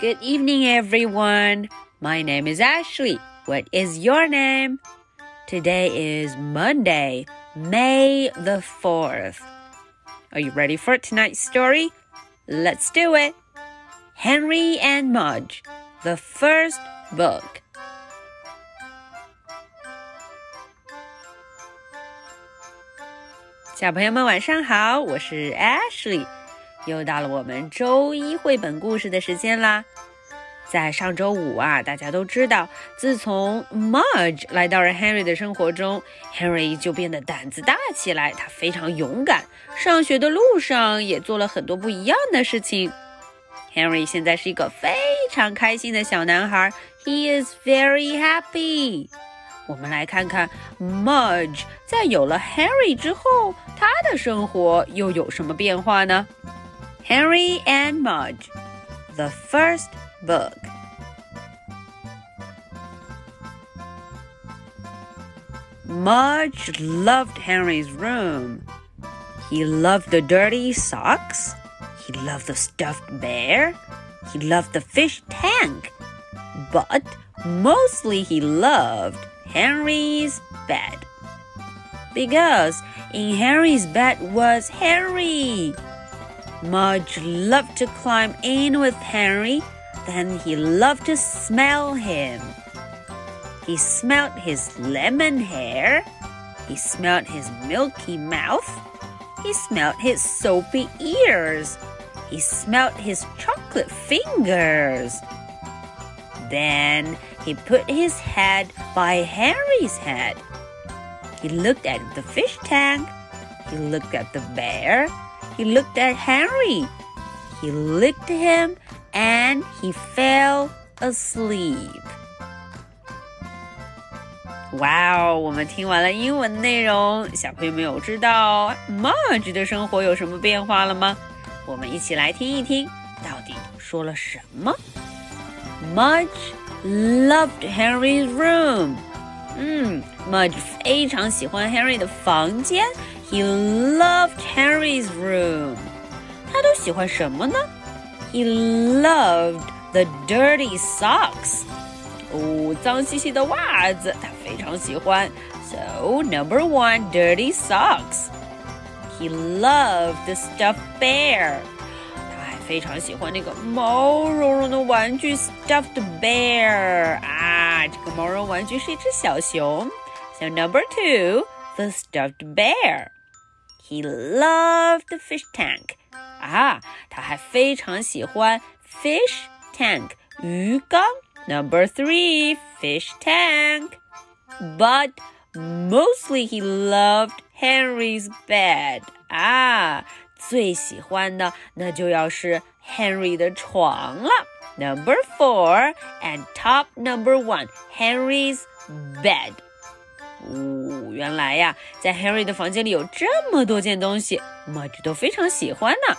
Good evening, everyone. My name is Ashley. What is your name? Today is Monday, May the 4th. Are you ready for tonight's story? Let's do it. Henry and Mudge, the first book. 小朋友们晚上好，我是 Ashley， 又到了我们周一绘本故事的时间啦。在上周五啊，大家都知道，自从 Mudge 来到了 Henry 的生活中，Henry 就变得胆子大起来，他非常勇敢，上学的路上也做了很多不一样的事情。Henry 现在是一个非常开心的小男孩，He is very happy。我们来看看 Mudge 在有了 Henry 之后，他的生活又有什么变化呢？Henry and Mudge, the first book. Mudge loved Henry's room. He loved the dirty socks. He loved the stuffed bear. He loved the fish tank. But mostly he loved Henry's bed. Because in Henry's bed was Henry. Mudge loved to climb in with Henry, then he loved to smell him. He smelled his lemon hair. He smelled his milky mouth. He smelled his soapy ears. He smelled his chocolate fingers. Then he put his head by Henry's head. He looked at the fish tank. He looked at the bear. He looked at Henry. He licked him and he fell asleep. 哇哦！我们听完了英文内容，小朋友们有知道 Mudge 的生活有什么变化了吗？我们一起来听一听，到底说了什么？Mudge loved Henry's room. 嗯，Mudge 非常喜欢 Henry 的房间。He loved Henry's room. 他都喜欢什么呢？He loved the dirty socks. 哦，脏兮兮的袜子，他非常喜欢。So number one, dirty socks. He loved the stuffed bear. 非常喜欢那个毛茸茸的玩具 stuffed bear 啊，这个毛绒玩具是一只小熊。So number two, the stuffed bear. He loved the fish tank. 啊，他还非常喜欢 fish tank 鱼缸。Number three, fish tank. But mostly he loved Henry's bed. 啊。最喜欢的那就要是 Henry 的床了。Number four and top number one, Henry's bed. 哦，原来呀，在 Henry 的房间里有这么多件东西，Mudge 都非常喜欢呢。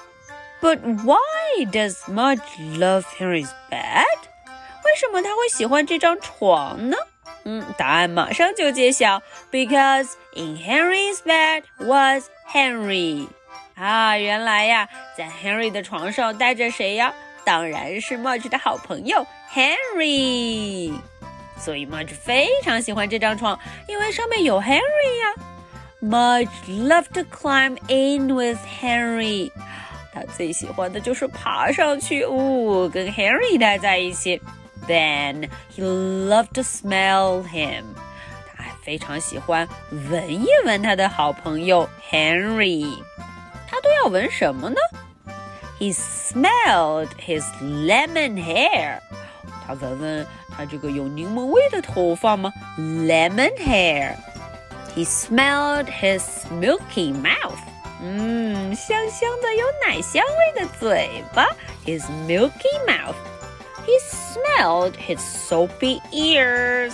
But why does Mudge love Henry's bed？为什么他会喜欢这张床呢？嗯，答案马上就揭晓。Because in Henry's bed was Henry. 啊，原来呀，在 Henry 的床上待着谁呀？当然是 Mudge 的好朋友 Henry。所以 Mudge 非常喜欢这张床，因为上面有 Henry 呀。Mudge loved to climb in with Henry。他最喜欢的就是爬上去，哦，跟 Henry 待在一起。Then he loved to smell him。他还非常喜欢闻一闻他的好朋友 Henry。他都要闻什么呢？He smelled his lemon hair。 他闻闻他这个有柠檬味的头发吗？Lemon hair。He smelled his milky mouth。嗯，香香的有奶香味的嘴巴，his milky mouth。He smelled his soapy ears。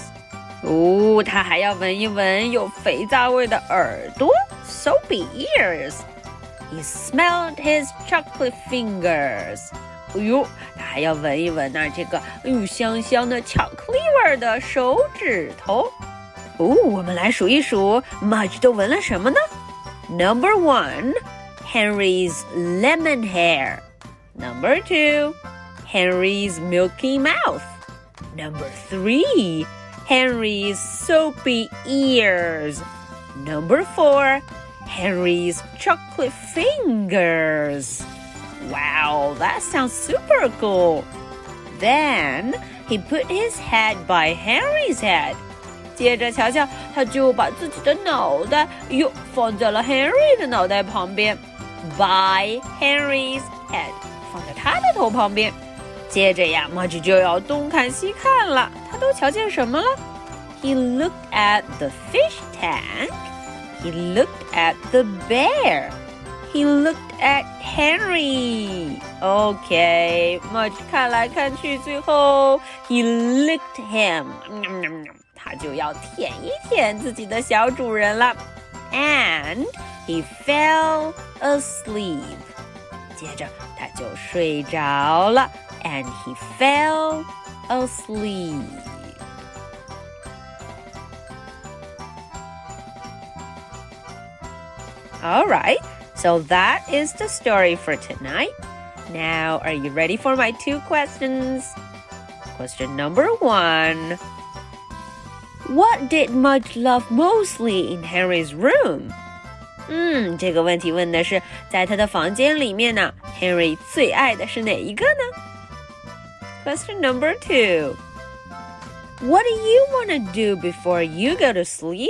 哦，他还要闻一闻有肥皂味的耳朵，soapy ears。he smelled his chocolate fingers. 哎呦，他还要闻一闻呢，这个哎呦香香的巧克力味的手指头。哦，我们来数一数，Mudge 都闻了什么呢？Number one, Henry's lemon hair. Number two, Henry's milky mouth. Number three, Henry's soapy ears. Number four, Henry's chocolate fingers. Wow, that sounds super cool. Then he put his head by Henry's head. 接着，瞧瞧，他就把自己的脑袋又放在了 Henry 的脑袋旁边，by Henry's head，放在他的头旁边。接着呀，Mudge 就要东看西看了，他都瞧见什么了？He looked at the fish tank. He looked at the bear. He looked at Henry. Okay, Mudge 看来看去，最后 he licked him，他就要舔一舔自己的小主人了。And he fell asleep. 接着他就睡着了。And he fell asleep. All right. so that is the story for tonight. Now, are you ready for my two questions? Question number one What did Mudge love mostly in Henry's room? 嗯，这个问题问的是在他的房间里面呢，Henry 最爱的是哪一个呢？Question number two. What do you want to do before you go to sleep?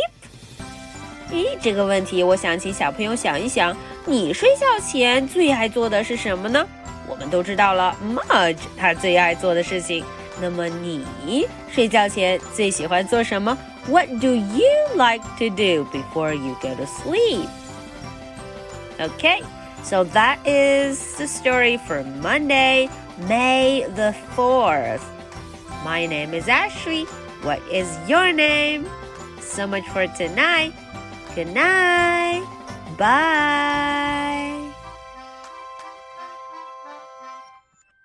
咦，这个问题我想请小朋友想一想， 你睡觉前最爱做的是什么呢？我们都知道了，Mudge 他最爱做的事情。那么你睡觉前最喜欢做什么？What do you like to do before you go to sleep? Okay, so that is the story for Monday, May the 4th. My name is Ashley. What is your name? So much for tonight. Good night. Bye.